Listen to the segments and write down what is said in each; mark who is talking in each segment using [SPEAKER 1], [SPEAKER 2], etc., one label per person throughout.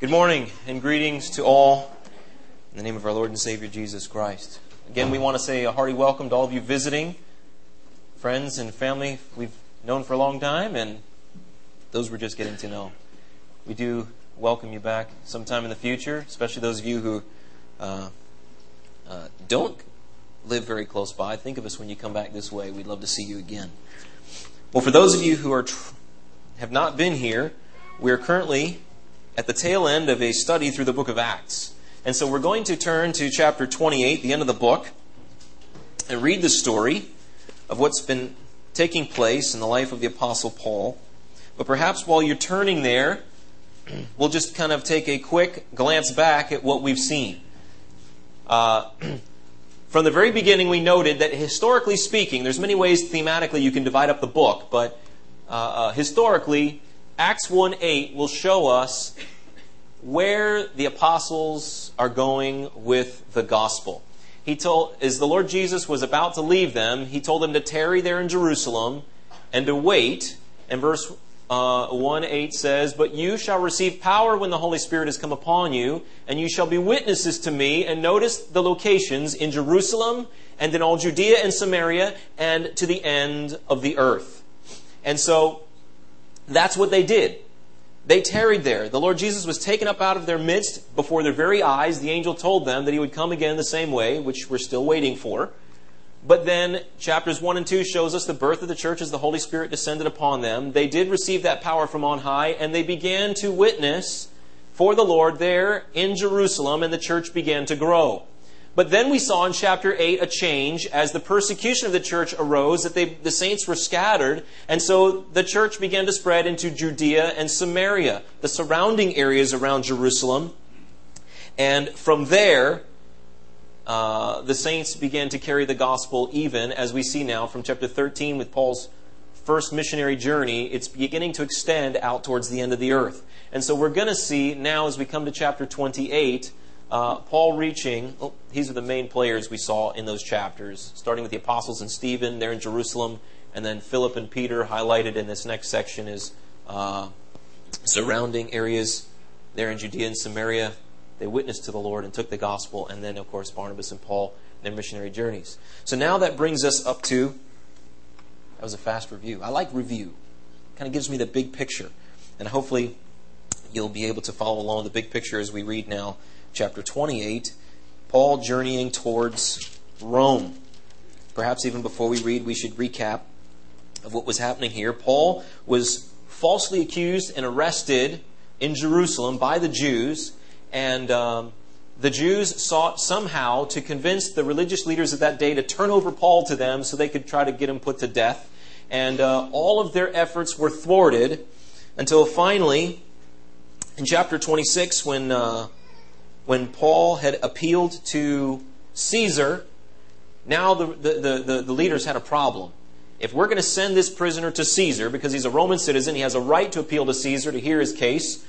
[SPEAKER 1] Good morning and greetings to all in the name of our Lord and Savior Jesus Christ. Again, we want to say a hearty welcome to all of you visiting, friends and family we've known for a long time, and those we're just getting to know. We do welcome you back sometime in the future, especially those of you who uh, uh, don't live very close by. Think of us when you come back this way. We'd love to see you again. Well, for those of you who are tr- have not been here, we're currently at the tail end of a study through the book of Acts. And so we're going to turn to chapter 28, the end of the book, and read the story of what's been taking place in the life of the Apostle Paul. But perhaps while you're turning there, we'll just kind of take a quick glance back at what we've seen. Uh, from the very beginning, we noted that historically speaking, there's many ways thematically you can divide up the book, but uh, uh, historically, Acts 1 8 will show us where the apostles are going with the gospel. He told, as the Lord Jesus was about to leave them, he told them to tarry there in Jerusalem and to wait. And verse uh, 1 8 says, But you shall receive power when the Holy Spirit has come upon you, and you shall be witnesses to me. And notice the locations in Jerusalem and in all Judea and Samaria and to the end of the earth. And so that's what they did. They tarried there. The Lord Jesus was taken up out of their midst before their very eyes. The angel told them that he would come again the same way, which we're still waiting for. But then chapters 1 and 2 shows us the birth of the church as the Holy Spirit descended upon them. They did receive that power from on high, and they began to witness for the Lord there in Jerusalem, and the church began to grow. But then we saw in chapter 8 a change as the persecution of the church arose, that they, the saints were scattered, and so the church began to spread into Judea and Samaria, the surrounding areas around Jerusalem. And from there, uh, the saints began to carry the gospel even, as we see now from chapter 13 with Paul's first missionary journey, it's beginning to extend out towards the end of the earth. And so we're going to see now as we come to chapter 28 uh, Paul reaching, oh, these are the main players we saw in those chapters, starting with the apostles and Stephen there in Jerusalem, and then Philip and Peter highlighted in this next section is uh, surrounding areas there in Judea and Samaria. They witnessed to the Lord and took the gospel, and then, of course, Barnabas and Paul, their missionary journeys. So now that brings us up to, that was a fast review. I like review. it Kind of gives me the big picture. And hopefully you'll be able to follow along the big picture as we read now chapter 28, Paul journeying towards Rome. Perhaps even before we read, we should recap of what was happening here. Paul was falsely accused and arrested in Jerusalem by the Jews, and um, the Jews sought somehow to convince the religious leaders of that day to turn over Paul to them so they could try to get him put to death. And uh, all of their efforts were thwarted until finally, in chapter 26, when uh, when Paul had appealed to Caesar, now the, the, the, the, leaders had a problem. If we're going to send this prisoner to Caesar, because he's a Roman citizen, he has a right to appeal to Caesar to hear his case,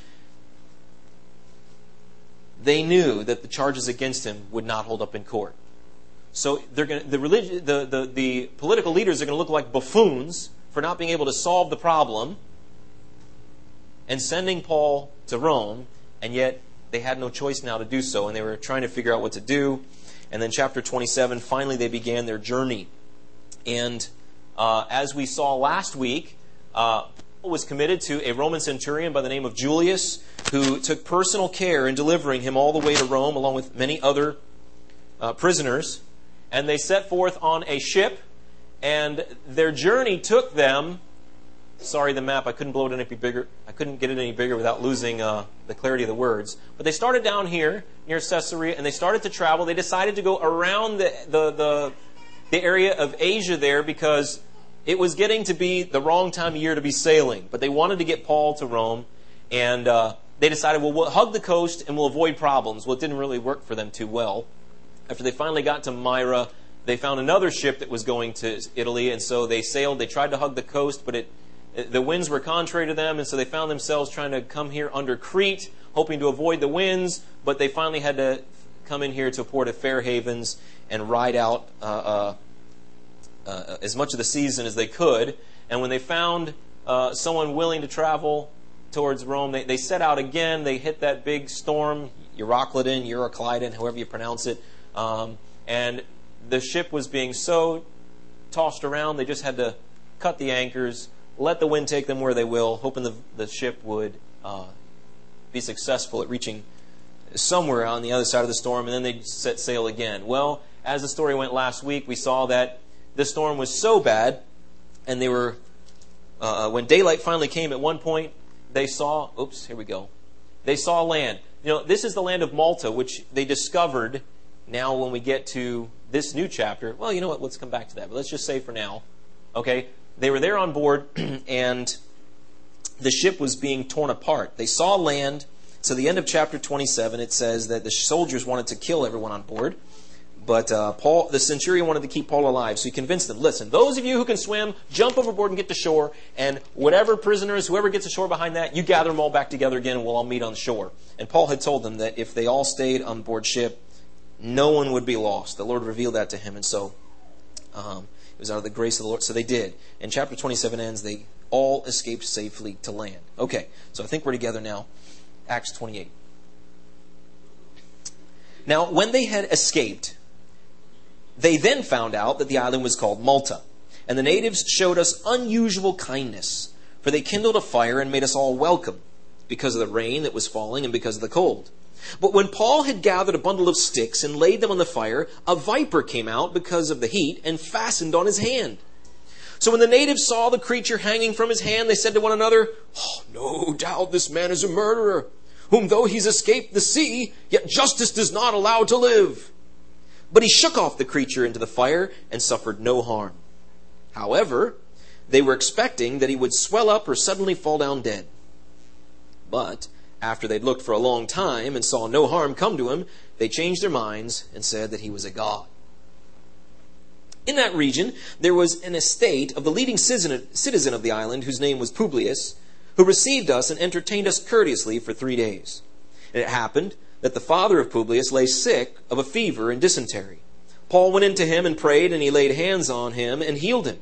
[SPEAKER 1] they knew that the charges against him would not hold up in court. So to, the, religi- the, the, the political leaders are going to look like buffoons for not being able to solve the problem and sending Paul to Rome, and yet they had no choice now to do so, and they were trying to figure out what to do. And then, chapter 27, finally they began their journey. And uh, as we saw last week, uh, Paul was committed to a Roman centurion by the name of Julius, who took personal care in delivering him all the way to Rome, along with many other uh, prisoners. And they set forth on a ship, and their journey took them Sorry, the map, I couldn't blow it any bigger. I couldn't get it any bigger without losing uh, the clarity of the words. But they started down here near Caesarea and they started to travel. They decided to go around the, the, the, the area of Asia there because it was getting to be the wrong time of year to be sailing. But they wanted to get Paul to Rome and uh, they decided, well, we'll hug the coast and we'll avoid problems. Well, it didn't really work for them too well. After they finally got to Myra, they found another ship that was going to Italy, and so they sailed. They tried to hug the coast, but it the winds were contrary to them, and so they found themselves trying to come here under Crete, hoping to avoid the winds, but they finally had to come in here to port of Fair Havens and ride out uh, uh, uh, as much of the season as they could. And when they found uh, someone willing to travel towards Rome. They, they set out again. They hit that big storm, Euroclydon, Euroclydon, however you pronounce it. Um, and the ship was being so tossed around, they just had to cut the anchors, let the wind take them where they will, hoping the, the ship would uh, be successful at reaching somewhere on the other side of the storm, and then they'd set sail again. Well, as the story went last week, we saw that the storm was so bad, and they were, uh, when daylight finally came at one point, they saw, oops, here we go. They saw land. You know, this is the land of Malta, which they discovered now when we get to this new chapter. Well, you know what? Let's come back to that. But let's just say for now, okay, they were there on board, and the ship was being torn apart. They saw land. So, the end of chapter 27, it says that the soldiers wanted to kill everyone on board. But uh, Paul, the centurion wanted to keep Paul alive, so he convinced them. Listen, those of you who can swim, jump overboard and get to shore, and whatever prisoners, whoever gets ashore behind that, you gather them all back together again, and we'll all meet on shore. And Paul had told them that if they all stayed on board ship, no one would be lost. The Lord revealed that to him, and so um, it was out of the grace of the Lord. So they did. And chapter 27 ends. They all escaped safely to land. Okay, so I think we're together now. Acts 28. Now, when they had escaped, they then found out that the island was called Malta. And the natives showed us unusual kindness, for they kindled a fire and made us all welcome, because of the rain that was falling and because of the cold. But when Paul had gathered a bundle of sticks and laid them on the fire, a viper came out because of the heat and fastened on his hand. So when the natives saw the creature hanging from his hand, they said to one another, oh, No doubt this man is a murderer, whom though he's escaped the sea, yet justice does not allow to live. But he shook off the creature into the fire and suffered no harm. However, they were expecting that he would swell up or suddenly fall down dead. But after they'd looked for a long time and saw no harm come to him, they changed their minds and said that he was a god. In that region, there was an estate of the leading citizen of the island, whose name was Publius, who received us and entertained us courteously for three days. And it happened that the father of Publius lay sick of a fever and dysentery. Paul went into him and prayed, and he laid hands on him and healed him.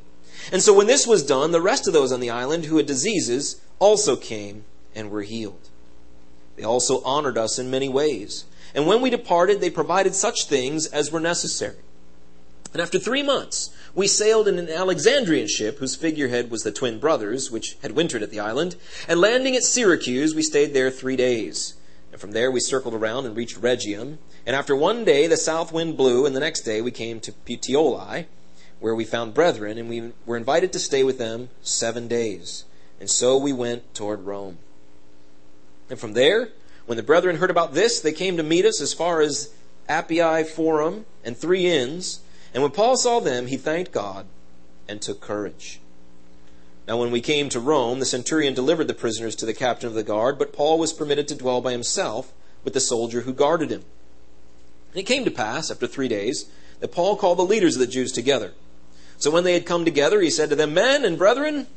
[SPEAKER 1] And so when this was done, the rest of those on the island who had diseases also came and were healed. They also honored us in many ways. And when we departed, they provided such things as were necessary. And after three months, we sailed in an Alexandrian ship whose figurehead was the twin brothers, which had wintered at the island. And landing at Syracuse, we stayed there three days. And from there we circled around and reached Rhegium. And after one day the south wind blew, and the next day we came to Puteoli, where we found brethren, and we were invited to stay with them seven days. And so we went toward Rome. And from there, when the brethren heard about this, they came to meet us as far as Appii Forum and Three Inns. And when Paul saw them, he thanked God and took courage. Now, when we came to Rome, the centurion delivered the prisoners to the captain of the guard, but Paul was permitted to dwell by himself with the soldier who guarded him. And it came to pass, after three days, that Paul called the leaders of the Jews together. So when they had come together, he said to them, Men and brethren,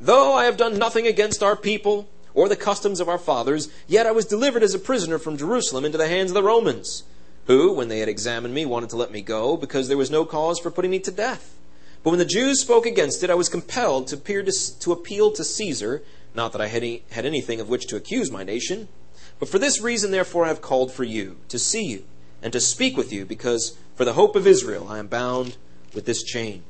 [SPEAKER 1] though I have done nothing against our people or the customs of our fathers, yet I was delivered as a prisoner from Jerusalem into the hands of the Romans, who, when they had examined me, wanted to let me go, because there was no cause for putting me to death. But when the Jews spoke against it, I was compelled to, to, to appeal to Caesar, not that I had, any, had anything of which to accuse my nation. But for this reason, therefore, I have called for you, to see you, and to speak with you, because for the hope of Israel I am bound with this chain.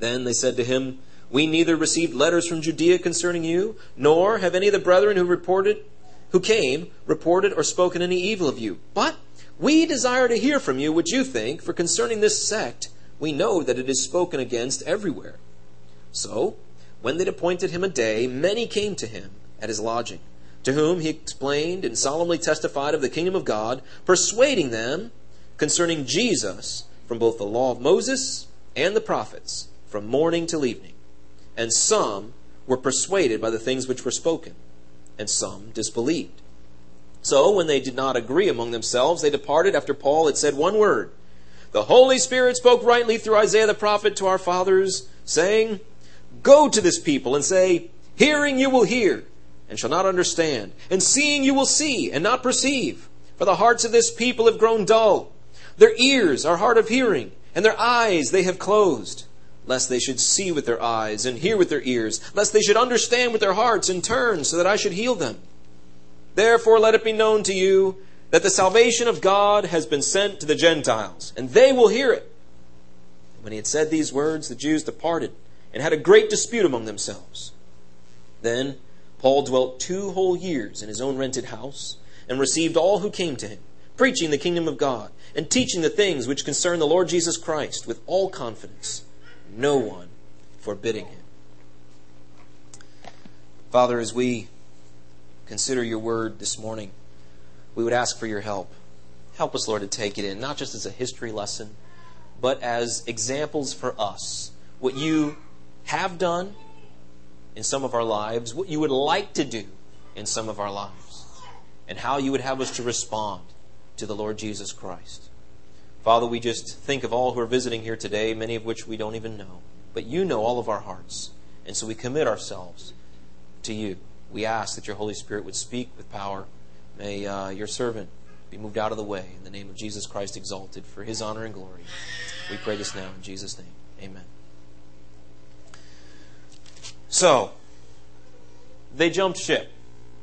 [SPEAKER 1] Then they said to him, We neither received letters from Judea concerning you, nor have any of the brethren who reported, who came, reported or spoken any evil of you. But we desire to hear from you what you think, for concerning this sect, we know that it is spoken against everywhere. So, when they'd appointed him a day, many came to him at his lodging, to whom he explained and solemnly testified of the kingdom of God, persuading them concerning Jesus from both the law of Moses and the prophets, from morning till evening. And some were persuaded by the things which were spoken, and some disbelieved. So, when they did not agree among themselves, they departed after Paul had said one word the Holy Spirit spoke rightly through Isaiah the prophet to our fathers, saying, Go to this people and say, Hearing you will hear, and shall not understand, and seeing you will see, and not perceive. For the hearts of this people have grown dull. Their ears are hard of hearing, and their eyes they have closed, lest they should see with their eyes and hear with their ears, lest they should understand with their hearts and turn, so that I should heal them. Therefore, let it be known to you that the salvation of God has been sent to the Gentiles, and they will hear it. When he had said these words, the Jews departed and had a great dispute among themselves. Then Paul dwelt two whole years in his own rented house and received all who came to him, preaching the kingdom of God and teaching the things which concern the Lord Jesus Christ with all confidence, no one forbidding him. Father, as we consider your word this morning, we would ask for your help. Help us, Lord, to take it in, not just as a history lesson, but as examples for us. What you have done in some of our lives, what you would like to do in some of our lives, and how you would have us to respond to the Lord Jesus Christ. Father, we just think of all who are visiting here today, many of which we don't even know. But you know all of our hearts. And so we commit ourselves to you. We ask that your Holy Spirit would speak with power. May uh, your servant be moved out of the way. In the name of Jesus Christ exalted for his honor and glory. We pray this now in Jesus' name. Amen. So, they jumped ship.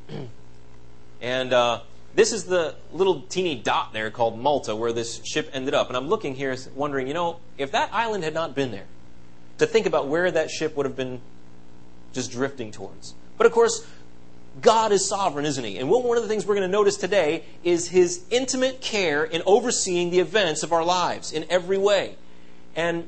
[SPEAKER 1] and uh, this is the little teeny dot there called Malta where this ship ended up. And I'm looking here wondering, you know, if that island had not been there, to think about where that ship would have been just drifting towards. But of course, God is sovereign, isn't He? And one of the things we're going to notice today is His intimate care in overseeing the events of our lives in every way. And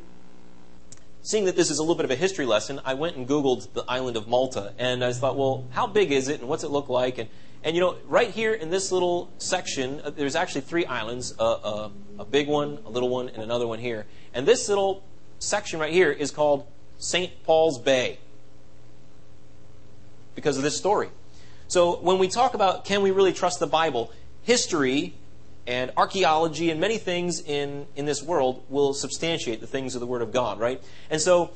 [SPEAKER 1] seeing that this is a little bit of a history lesson, I went and Googled the island of Malta. And I thought, well, how big is it and what's it look like? And, and you know, right here in this little section, uh, there's actually three islands uh, uh, a big one, a little one, and another one here. And this little section right here is called St. Paul's Bay because of this story. So when we talk about can we really trust the Bible, history and archaeology and many things in, in this world will substantiate the things of the Word of God, right? And so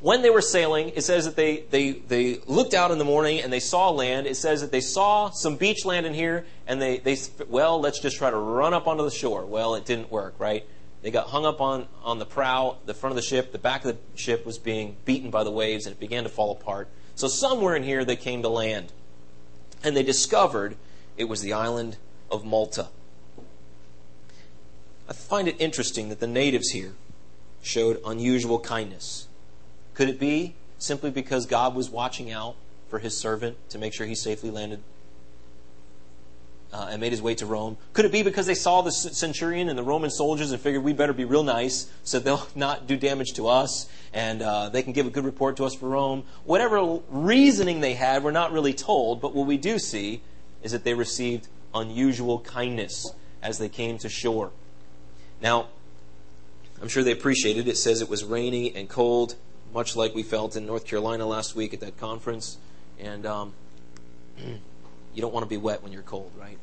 [SPEAKER 1] when they were sailing, it says that they, they, they looked out in the morning and they saw land. It says that they saw some beach land in here and they, they well, let's just try to run up onto the shore. Well, it didn't work, right? They got hung up on, on the prow, the front of the ship. The back of the ship was being beaten by the waves and it began to fall apart. So somewhere in here they came to land. And they discovered it was the island of Malta. I find it interesting that the natives here showed unusual kindness. Could it be simply because God was watching out for his servant to make sure he safely landed uh, and made his way to Rome? Could it be because they saw the centurion and the Roman soldiers and figured we better be real nice so they'll not do damage to us and uh, they can give a good report to us for Rome? Whatever reasoning they had, we're not really told, but what we do see is that they received unusual kindness as they came to shore. Now, I'm sure they appreciated it. It says it was rainy and cold, much like we felt in North Carolina last week at that conference. And um, you don't want to be wet when you're cold, right?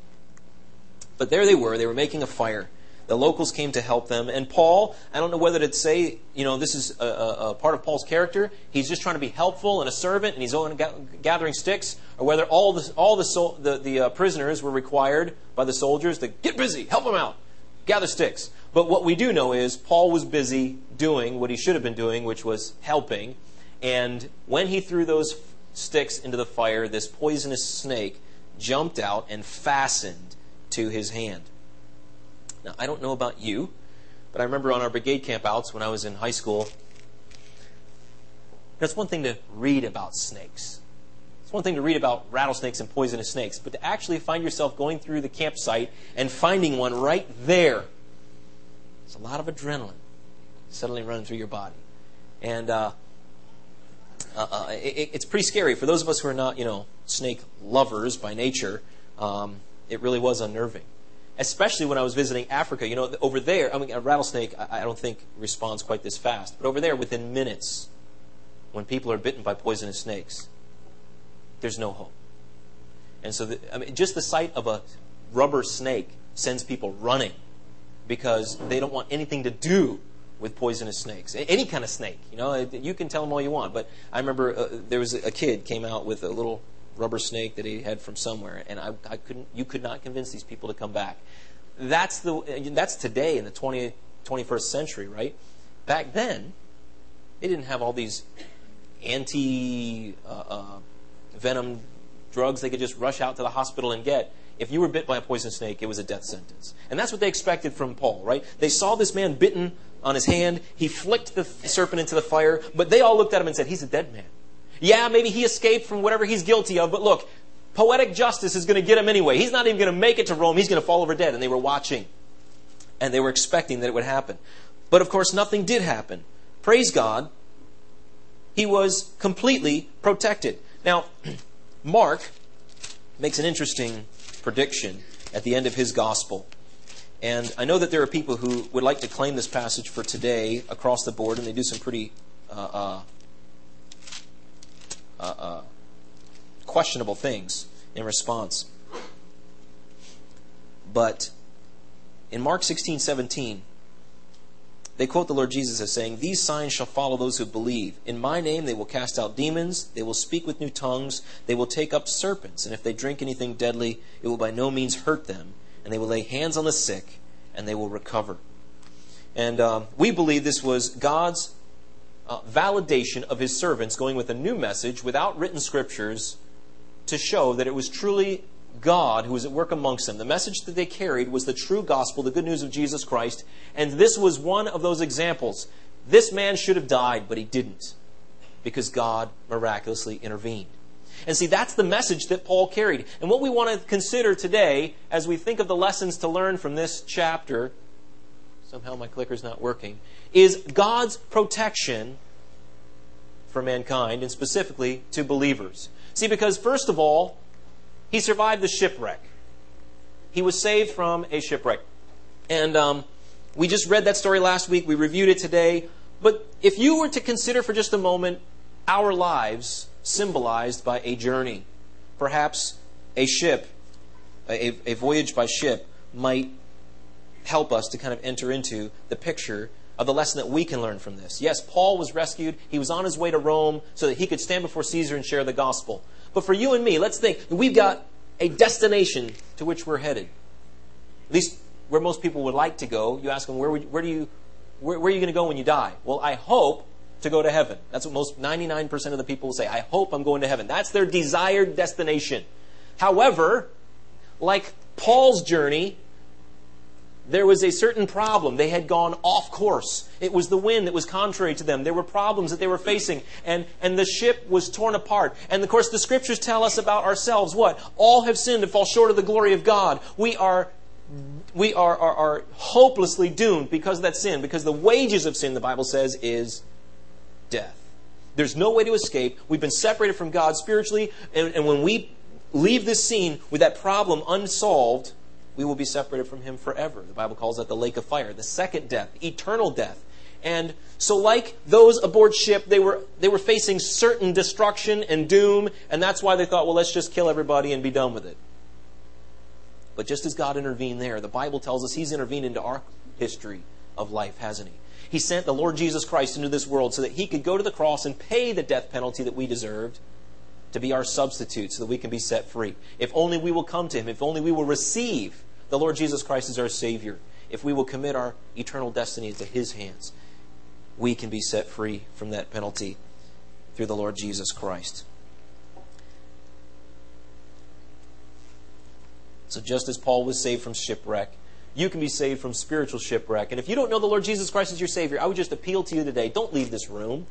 [SPEAKER 1] But there they were. They were making a fire. The locals came to help them. And Paul, I don't know whether to say, you know, this is a, a, a part of Paul's character. He's just trying to be helpful and a servant, and he's only gathering sticks, or whether all the, all the, the, the uh, prisoners were required by the soldiers to get busy, help them out, gather sticks. But what we do know is Paul was busy doing what he should have been doing, which was helping. And when he threw those sticks into the fire, this poisonous snake jumped out and fastened to his hand. Now, I don't know about you, but I remember on our brigade campouts when I was in high school, that's one thing to read about snakes. It's one thing to read about rattlesnakes and poisonous snakes, but to actually find yourself going through the campsite and finding one right there, it's a lot of adrenaline suddenly running through your body. And uh, uh, uh, it, it's pretty scary. For those of us who are not, you know, snake lovers by nature, um, it really was unnerving. Especially when I was visiting Africa. You know, over there, I mean, a rattlesnake, I, I don't think responds quite this fast. But over there, within minutes, when people are bitten by poisonous snakes, there's no hope. And so, the, I mean, just the sight of a rubber snake sends people running because they don't want anything to do with poisonous snakes. Any kind of snake, you know, you can tell them all you want. But I remember uh, there was a kid came out with a little rubber snake that he had from somewhere, and I, I couldn't. You could not convince these people to come back. That's the. That's today in the 20, 21st century, right? Back then, they didn't have all these anti uh, uh, venom drugs they could just rush out to the hospital and get. If you were bit by a poison snake, it was a death sentence. And that's what they expected from Paul, right? They saw this man bitten on his hand. He flicked the serpent into the fire, but they all looked at him and said, He's a dead man. Yeah, maybe he escaped from whatever he's guilty of, but look, poetic justice is going to get him anyway. He's not even going to make it to Rome. He's going to fall over dead. And they were watching. And they were expecting that it would happen. But of course, nothing did happen. Praise God. He was completely protected. Now, Mark makes an interesting prediction at the end of his gospel. And I know that there are people who would like to claim this passage for today across the board, and they do some pretty uh, uh, uh, uh questionable things in response. But in Mark 16 17, they quote the Lord Jesus as saying, These signs shall follow those who believe. In my name they will cast out demons, they will speak with new tongues, they will take up serpents, and if they drink anything deadly, it will by no means hurt them, and they will lay hands on the sick, and they will recover. And um, we believe this was God's uh, validation of his servants going with a new message without written scriptures to show that it was truly God who was at work amongst them. The message that they carried was the true gospel, the good news of Jesus Christ, and this was one of those examples. This man should have died, but he didn't, because God miraculously intervened. And see, that's the message that Paul carried. And what we want to consider today, as we think of the lessons to learn from this chapter, somehow my clicker's not working, is God's protection for mankind, and specifically to believers. See, because first of all, he survived the shipwreck. He was saved from a shipwreck. And um, we just read that story last week. We reviewed it today. But if you were to consider for just a moment our lives symbolized by a journey, perhaps a ship, a, a voyage by ship, might help us to kind of enter into the picture of the lesson that we can learn from this. Yes, Paul was rescued. He was on his way to Rome so that he could stand before Caesar and share the gospel. But for you and me, let's think we've got a destination to which we're headed. At least where most people would like to go. You ask them, where, would, where, do you, where, where are you going to go when you die? Well, I hope to go to heaven. That's what most 99% of the people will say. I hope I'm going to heaven. That's their desired destination. However, like Paul's journey, there was a certain problem. They had gone off course. It was the wind that was contrary to them. There were problems that they were facing, and, and the ship was torn apart. And of course, the scriptures tell us about ourselves what? All have sinned and fall short of the glory of God. We are we are, are, are hopelessly doomed because of that sin, because the wages of sin, the Bible says, is death. There's no way to escape. We've been separated from God spiritually, and, and when we leave this scene with that problem unsolved, we will be separated from him forever. The Bible calls that the lake of fire, the second death, eternal death. And so, like those aboard ship, they were, they were facing certain destruction and doom, and that's why they thought, well, let's just kill everybody and be done with it. But just as God intervened there, the Bible tells us He's intervened into our history of life, hasn't He? He sent the Lord Jesus Christ into this world so that He could go to the cross and pay the death penalty that we deserved to be our substitute so that we can be set free. If only we will come to Him, if only we will receive the Lord Jesus Christ is our Savior, if we will commit our eternal destiny into His hands, we can be set free from that penalty through the Lord Jesus Christ. So, just as Paul was saved from shipwreck, you can be saved from spiritual shipwreck. And if you don't know the Lord Jesus Christ as your Savior, I would just appeal to you today don't leave this room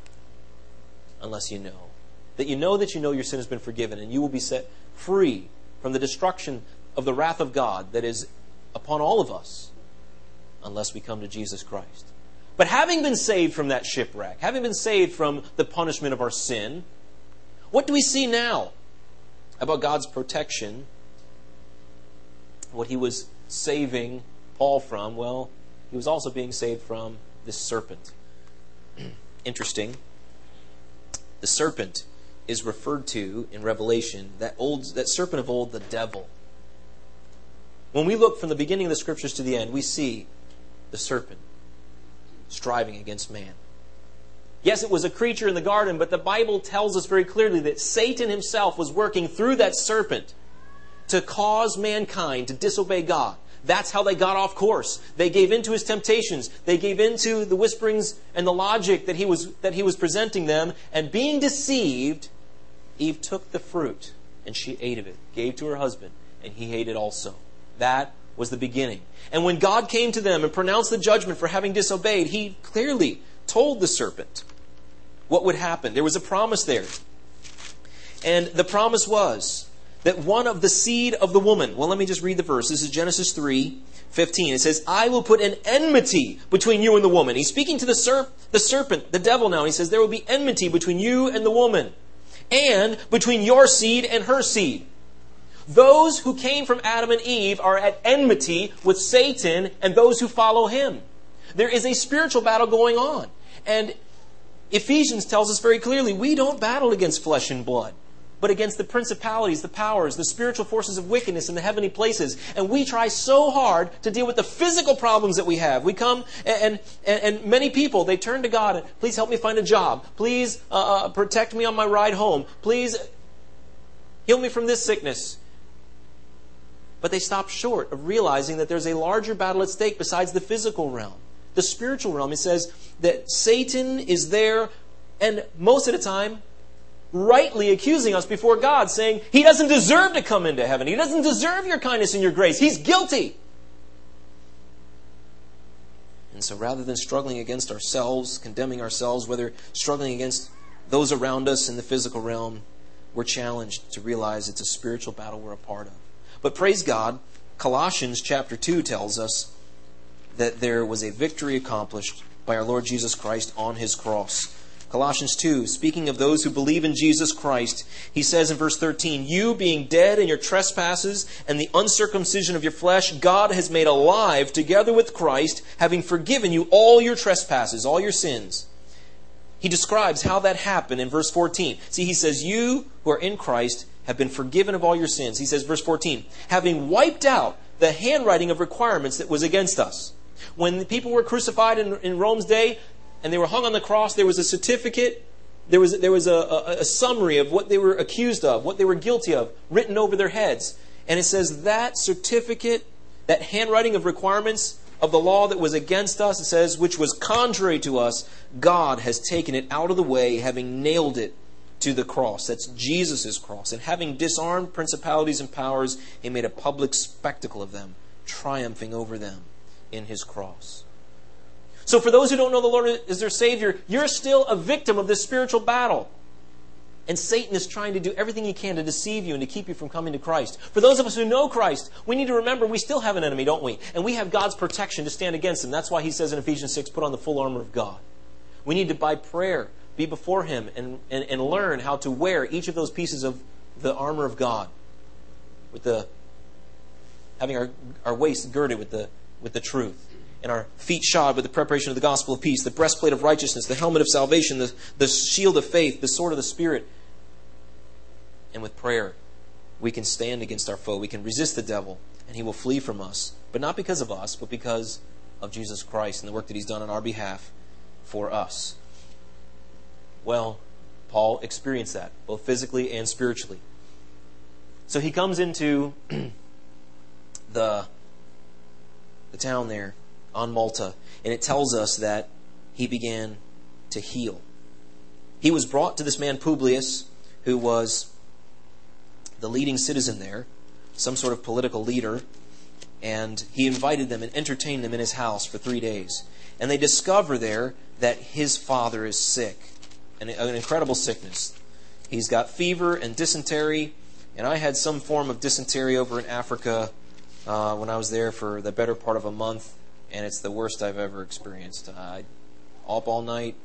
[SPEAKER 1] unless you know. That you know that you know your sin has been forgiven and you will be set free from the destruction of the wrath of God that is upon all of us unless we come to Jesus Christ. But having been saved from that shipwreck, having been saved from the punishment of our sin, what do we see now about God's protection? What he was saving Paul from? Well, he was also being saved from this serpent. Interesting. The serpent is referred to in Revelation, that old that serpent of old, the devil. When we look from the beginning of the scriptures to the end, we see the serpent striving against man. Yes, it was a creature in the garden, but the Bible tells us very clearly that Satan himself was working through that serpent to cause mankind to disobey God. That's how they got off course. They gave into his temptations. They gave into the whisperings and the logic that he was, that he was presenting them. And being deceived, Eve took the fruit and she ate of it, gave to her husband, and he ate it also. That was the beginning. And when God came to them and pronounced the judgment for having disobeyed, he clearly told the serpent what would happen. There was a promise there. And the promise was that one of the seed of the woman, well, let me just read the verse. This is Genesis 3 15. It says, I will put an enmity between you and the woman. He's speaking to the, serp- the serpent, the devil now. He says, There will be enmity between you and the woman, and between your seed and her seed. Those who came from Adam and Eve are at enmity with Satan and those who follow him. There is a spiritual battle going on. And Ephesians tells us very clearly we don't battle against flesh and blood, but against the principalities, the powers, the spiritual forces of wickedness in the heavenly places. And we try so hard to deal with the physical problems that we have. We come, and, and, and many people, they turn to God, and, please help me find a job. Please uh, uh, protect me on my ride home. Please heal me from this sickness but they stop short of realizing that there's a larger battle at stake besides the physical realm. The spiritual realm, it says that Satan is there, and most of the time, rightly accusing us before God, saying, He doesn't deserve to come into heaven. He doesn't deserve your kindness and your grace. He's guilty. And so rather than struggling against ourselves, condemning ourselves, whether struggling against those around us in the physical realm, we're challenged to realize it's a spiritual battle we're a part of. But praise God, Colossians chapter 2 tells us that there was a victory accomplished by our Lord Jesus Christ on his cross. Colossians 2, speaking of those who believe in Jesus Christ, he says in verse 13, You being dead in your trespasses and the uncircumcision of your flesh, God has made alive together with Christ, having forgiven you all your trespasses, all your sins. He describes how that happened in verse 14. See, he says, You who are in Christ have been forgiven of all your sins. He says, verse 14, having wiped out the handwriting of requirements that was against us. When people were crucified in, in Rome's day and they were hung on the cross, there was a certificate, there was, there was a, a, a summary of what they were accused of, what they were guilty of, written over their heads. And it says that certificate, that handwriting of requirements of the law that was against us, it says, which was contrary to us, God has taken it out of the way, having nailed it to the cross. That's Jesus' cross. And having disarmed principalities and powers, he made a public spectacle of them, triumphing over them in his cross. So, for those who don't know the Lord as their Savior, you're still a victim of this spiritual battle. And Satan is trying to do everything he can to deceive you and to keep you from coming to Christ. For those of us who know Christ, we need to remember we still have an enemy, don't we? And we have God's protection to stand against him. That's why he says in Ephesians 6, put on the full armor of God. We need to, by prayer, be before Him and, and, and learn how to wear each of those pieces of the armor of God. With the having our, our waist girded with the with the truth, and our feet shod with the preparation of the gospel of peace, the breastplate of righteousness, the helmet of salvation, the, the shield of faith, the sword of the Spirit. And with prayer, we can stand against our foe. We can resist the devil, and he will flee from us. But not because of us, but because of Jesus Christ and the work that he's done on our behalf for us. Well, Paul experienced that, both physically and spiritually. So he comes into the, the town there on Malta, and it tells us that he began to heal. He was brought to this man Publius, who was the leading citizen there, some sort of political leader, and he invited them and entertained them in his house for three days. And they discover there that his father is sick an, an incredible sickness. He's got fever and dysentery, and I had some form of dysentery over in Africa uh, when I was there for the better part of a month, and it's the worst I've ever experienced. Uh, up all night,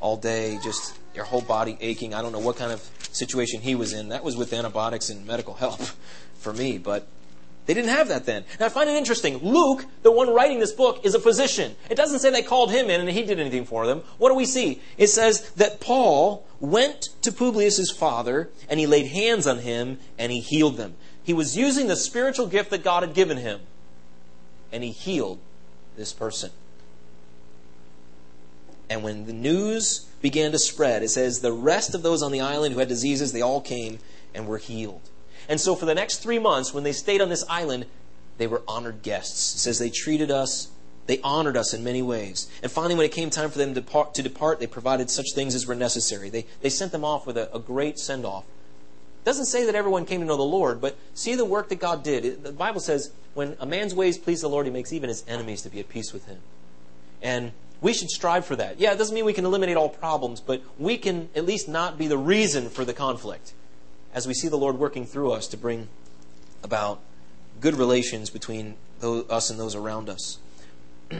[SPEAKER 1] all day, just your whole body aching. I don't know what kind of situation he was in. That was with antibiotics and medical help for me, but they didn't have that then. Now I find it interesting. Luke, the one writing this book, is a physician. It doesn't say they called him in and he did anything for them. What do we see? It says that Paul went to Publius' father and he laid hands on him and he healed them. He was using the spiritual gift that God had given him and he healed this person. And when the news began to spread, it says the rest of those on the island who had diseases, they all came and were healed. And so for the next three months, when they stayed on this island, they were honored guests. It says they treated us, they honored us in many ways. And finally, when it came time for them to depart, to depart they provided such things as were necessary. They, they sent them off with a, a great send off. doesn't say that everyone came to know the Lord, but see the work that God did. It, the Bible says when a man's ways please the Lord, he makes even his enemies to be at peace with him. And we should strive for that. Yeah, it doesn't mean we can eliminate all problems, but we can at least not be the reason for the conflict as we see the Lord working through us to bring about good relations between those, us and those around us.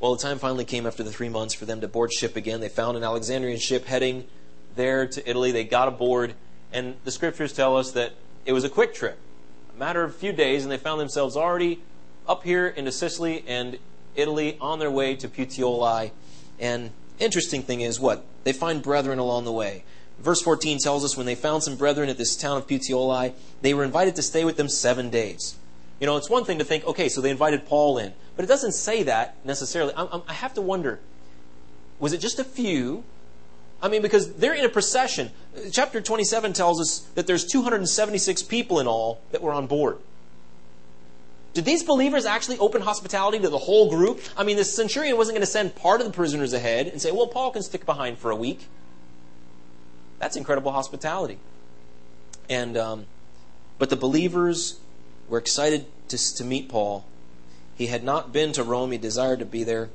[SPEAKER 1] well, the time finally came after the three months for them to board ship again. They found an Alexandrian ship heading there to Italy. They got aboard, and the scriptures tell us that it was a quick trip, a matter of a few days, and they found themselves already up here into Sicily and Italy on their way to Puteoli. And interesting thing is what? They find brethren along the way. Verse 14 tells us when they found some brethren at this town of Puteoli, they were invited to stay with them seven days. You know, it's one thing to think, okay, so they invited Paul in, but it doesn't say that necessarily. I'm, i have to wonder, was it just a few? I mean, because they're in a procession. Chapter 27 tells us that there's 276 people in all that were on board. Did these believers actually open hospitality to the whole group? I mean, the centurion wasn't going to send part of the prisoners ahead and say, well, Paul can stick behind for a week. That's incredible hospitality. And, um, but the believers were excited to, to meet Paul. He had not been to Rome. He desired to be there,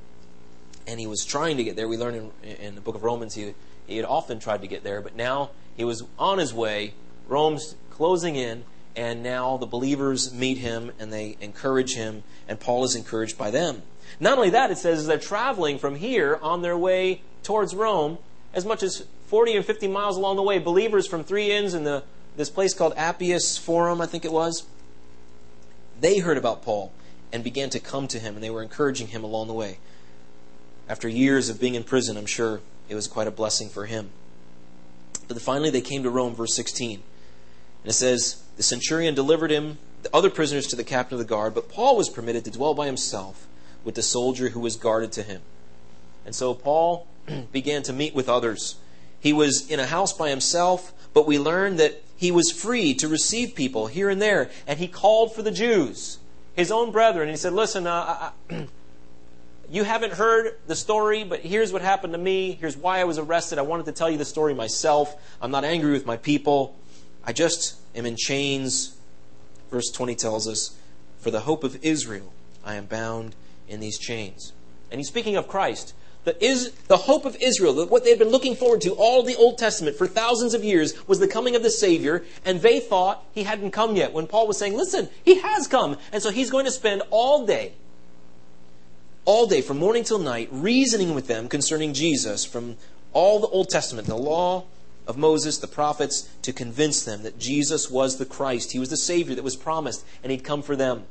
[SPEAKER 1] and he was trying to get there. We learn in, in the book of Romans he, he had often tried to get there, but now he was on his way. Rome's closing in, and now the believers meet him and they encourage him, and Paul is encouraged by them. Not only that, it says they're traveling from here on their way towards Rome, as much as 40 and 50 miles along the way. Believers from three inns in the, this place called Appius Forum, I think it was, they heard about Paul and began to come to him, and they were encouraging him along the way. After years of being in prison, I'm sure it was quite a blessing for him. But finally, they came to Rome, verse 16. And it says, The centurion delivered him, the other prisoners, to the captain of the guard, but Paul was permitted to dwell by himself with the soldier who was guarded to him. And so Paul began to meet with others. He was in a house by himself, but we learn that he was free to receive people here and there. And he called for the Jews, his own brethren. And he said, Listen, uh, you haven't heard the story, but here's what happened to me. Here's why I was arrested. I wanted to tell you the story myself. I'm not angry with my people. I just am in chains. Verse 20 tells us, For the hope of Israel, I am bound in these chains. And he's speaking of Christ. The, is, the hope of Israel, what they had been looking forward to all the Old Testament for thousands of years, was the coming of the Savior, and they thought he hadn't come yet. When Paul was saying, Listen, he has come. And so he's going to spend all day, all day, from morning till night, reasoning with them concerning Jesus from all the Old Testament, the law, of Moses, the prophets, to convince them that Jesus was the Christ. He was the Savior that was promised, and He'd come for them.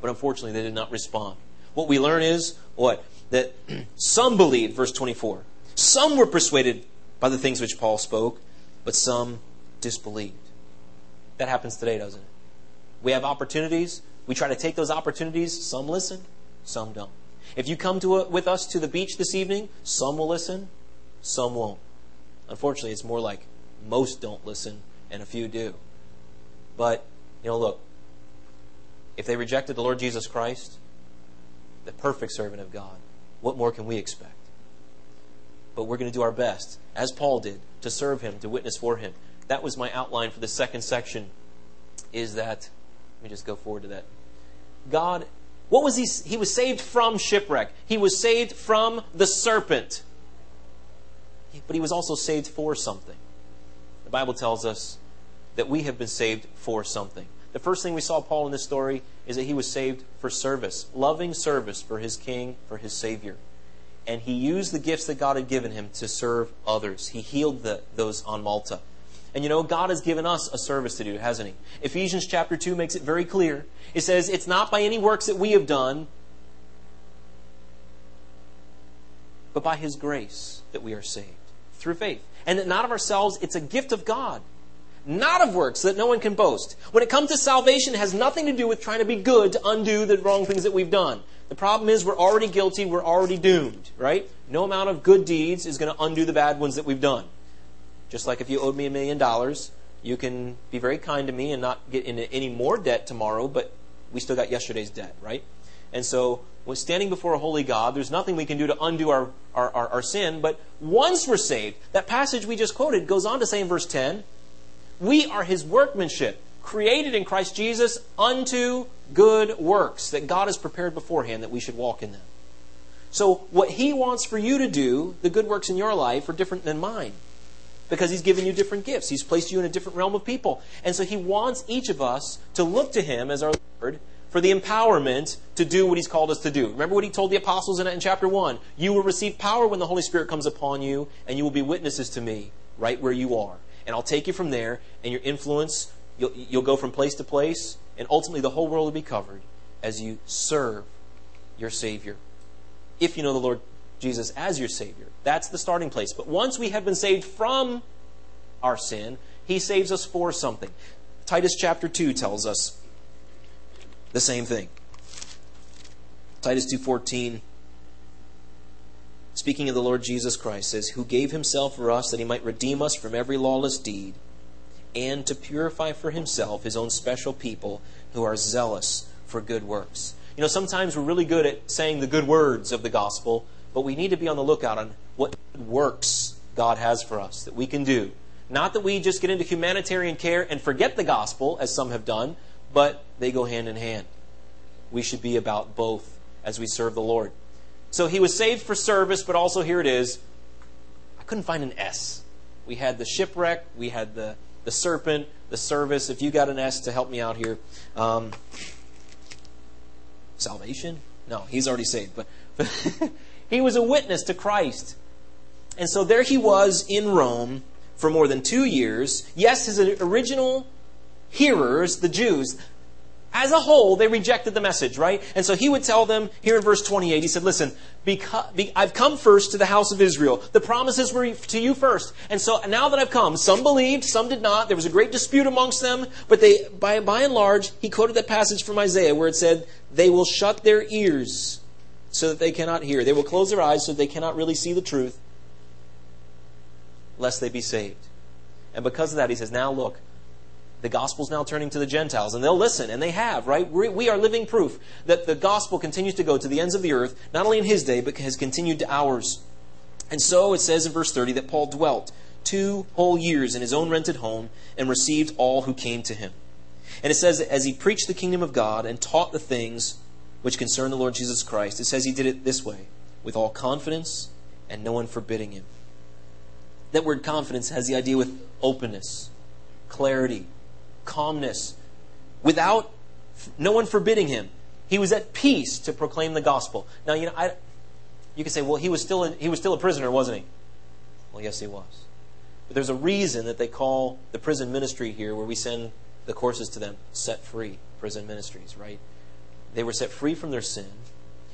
[SPEAKER 1] But unfortunately, they did not respond. What we learn is what? That some believed, verse 24. Some were persuaded by the things which Paul spoke, but some disbelieved. That happens today, doesn't it? We have opportunities. We try to take those opportunities. Some listen, some don't. If you come to a, with us to the beach this evening, some will listen, some won't. Unfortunately, it's more like most don't listen and a few do. But, you know, look, if they rejected the Lord Jesus Christ, the perfect servant of God, what more can we expect? But we're going to do our best, as Paul did, to serve him, to witness for him. That was my outline for the second section, is that, let me just go forward to that. God, what was he? He was saved from shipwreck. He was saved from the serpent but he was also saved for something. The Bible tells us that we have been saved for something. The first thing we saw Paul in this story is that he was saved for service, loving service for his king, for his Savior. And he used the gifts that God had given him to serve others. He healed the, those on Malta. And you know, God has given us a service to do, hasn't He? Ephesians chapter 2 makes it very clear. It says, It's not by any works that we have done, but by His grace that we are saved through faith. And that not of ourselves, it's a gift of God, not of works, so that no one can boast. When it comes to salvation, it has nothing to do with trying to be good to undo the wrong things that we've done. The problem is we're already guilty, we're already doomed, right? No amount of good deeds is going to undo the bad ones that we've done. Just like if you owed me a million dollars, You can be very kind to me and not get into any more debt tomorrow, but we still got yesterday's debt, right? And so, when standing before a holy God, there's nothing we can do to undo our, our, our, our sin, but once we're saved, that passage we just quoted goes on to say in verse 10, we are his workmanship, created in Christ Jesus unto good works that God has prepared beforehand that we should walk in them. So, what he wants for you to do, the good works in your life, are different than mine because he's given you different gifts. He's placed you in a different realm of people. And so he wants each of us to look to him as our Lord for the empowerment to do what he's called us to do. Remember what he told the apostles in, in chapter 1? You will receive power when the Holy Spirit comes upon you, and you will be witnesses to me right where you are. And I'll take you from there, and your influence, you'll, you'll go from place to place, and ultimately the whole world will be covered as you serve your Savior. If you know the Lord Jesus as your Savior. That's the starting place. But once we have been saved from our sin, He saves us for something. Titus chapter 2 tells us the same thing. Titus 2:14 speaking of the Lord Jesus Christ says who gave himself for us that he might redeem us from every lawless deed and to purify for himself his own special people who are zealous for good works. You know, sometimes we're really good at saying the good words of the gospel, but we need to be on the lookout on what works God has for us that we can do. Not that we just get into humanitarian care and forget the gospel, as some have done, but they go hand in hand. We should be about both as we serve the Lord. So he was saved for service, but also here it is. I couldn't find an S. We had the shipwreck, we had the, the serpent, the service. If you got an S to help me out here. Um, salvation? No, he's already saved. But, but he was a witness to Christ. And so there he was in Rome for more than two years. Yes, his original hearers, the Jews, as a whole, they rejected the message, right? And so he would tell them here in verse 28, he said, Listen, because, be, I've come first to the house of Israel. The promises were to you first. And so now that I've come, some believed, some did not. There was a great dispute amongst them, but they, by, by and large, he quoted that passage from Isaiah where it said, They will shut their ears so that they cannot hear. They will close their eyes so that they cannot really see the truth, lest they be saved. And because of that, he says, Now look, the gospel's now turning to the Gentiles, and they'll listen, and they have, right? We are living proof that the gospel continues to go to the ends of the earth, not only in his day, but has continued to ours. And so it says in verse 30 that Paul dwelt two whole years in his own rented home and received all who came to him. And it says that as he preached the kingdom of God and taught the things which concern the Lord Jesus Christ, it says he did it this way, with all confidence and no one forbidding him. That word confidence has the idea with openness, clarity, calmness, without no one forbidding him. He was at peace to proclaim the gospel. Now, you know, I, you can say, well, he was still he was still a prisoner, wasn't he? Well, yes, he was. But there's a reason that they call the prison ministry here, where we send the courses to them, set free prison ministries, right? They were set free from their sin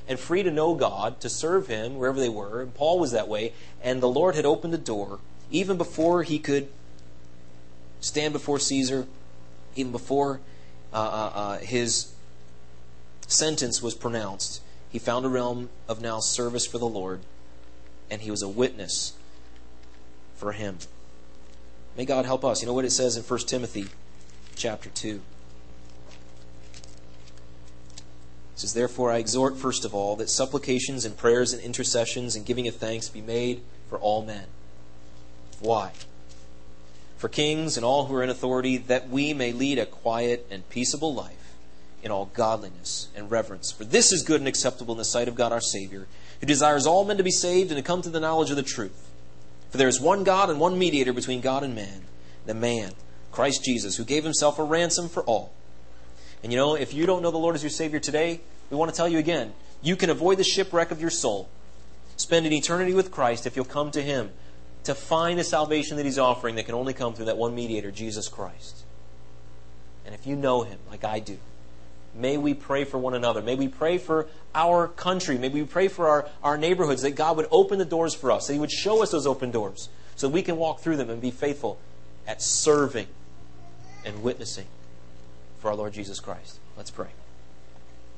[SPEAKER 1] and free to know God, to serve Him wherever they were. And Paul was that way. And the Lord had opened the door even before he could stand before Caesar even before uh, uh, uh, his sentence was pronounced, he found a realm of now service for the Lord, and he was a witness for him. May God help us. You know what it says in 1 Timothy chapter 2? It says, Therefore I exhort, first of all, that supplications and prayers and intercessions and giving of thanks be made for all men. Why? For kings and all who are in authority, that we may lead a quiet and peaceable life in all godliness and reverence. For this is good and acceptable in the sight of God our Savior, who desires all men to be saved and to come to the knowledge of the truth. For there is one God and one mediator between God and man, the man, Christ Jesus, who gave himself a ransom for all. And you know, if you don't know the Lord as your Savior today, we want to tell you again you can avoid the shipwreck of your soul, spend an eternity with Christ if you'll come to Him to find the salvation that He's offering that can only come through that one mediator, Jesus Christ. And if you know Him, like I do, may we pray for one another. May we pray for our country. May we pray for our, our neighborhoods that God would open the doors for us, that He would show us those open doors so we can walk through them and be faithful at serving and witnessing for our Lord Jesus Christ. Let's pray.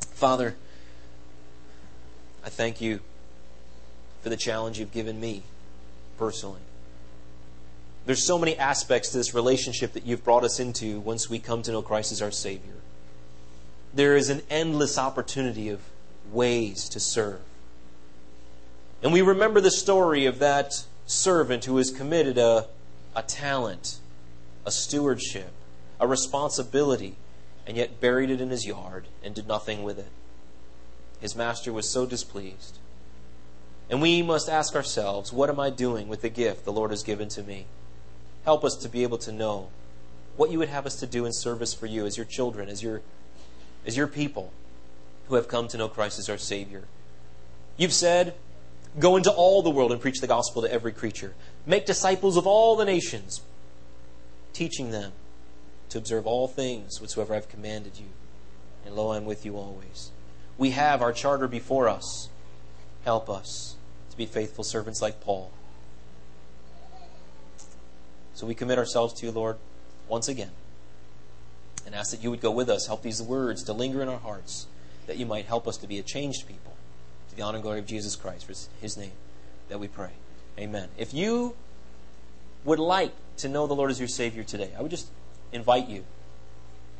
[SPEAKER 1] Father, I thank you for the challenge you've given me personally. There's so many aspects to this relationship that you've brought us into once we come to know Christ as our Savior. There is an endless opportunity of ways to serve. And we remember the story of that servant who has committed a, a talent, a stewardship, a responsibility, and yet buried it in his yard and did nothing with it. His master was so displeased. And we must ask ourselves, what am I doing with the gift the Lord has given to me? Help us to be able to know what you would have us to do in service for you as your children, as your, as your people who have come to know Christ as our Savior. You've said, Go into all the world and preach the gospel to every creature. Make disciples of all the nations, teaching them to observe all things whatsoever I've commanded you. And lo, I'm with you always. We have our charter before us. Help us to be faithful servants like Paul. So we commit ourselves to you, Lord, once again, and ask that you would go with us, help these words to linger in our hearts, that you might help us to be a changed people to the honor and glory of Jesus Christ. For his name that we pray. Amen. If you would like to know the Lord as your Savior today, I would just invite you.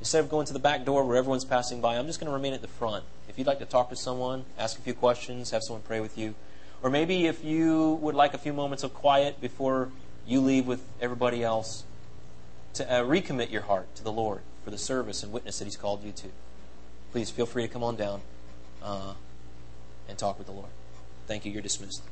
[SPEAKER 1] Instead of going to the back door where everyone's passing by, I'm just going to remain at the front. If you'd like to talk to someone, ask a few questions, have someone pray with you, or maybe if you would like a few moments of quiet before you leave with everybody else, to uh, recommit your heart to the Lord for the service and witness that He's called you to, please feel free to come on down. Uh, and talk with the Lord. Thank you. You're dismissed.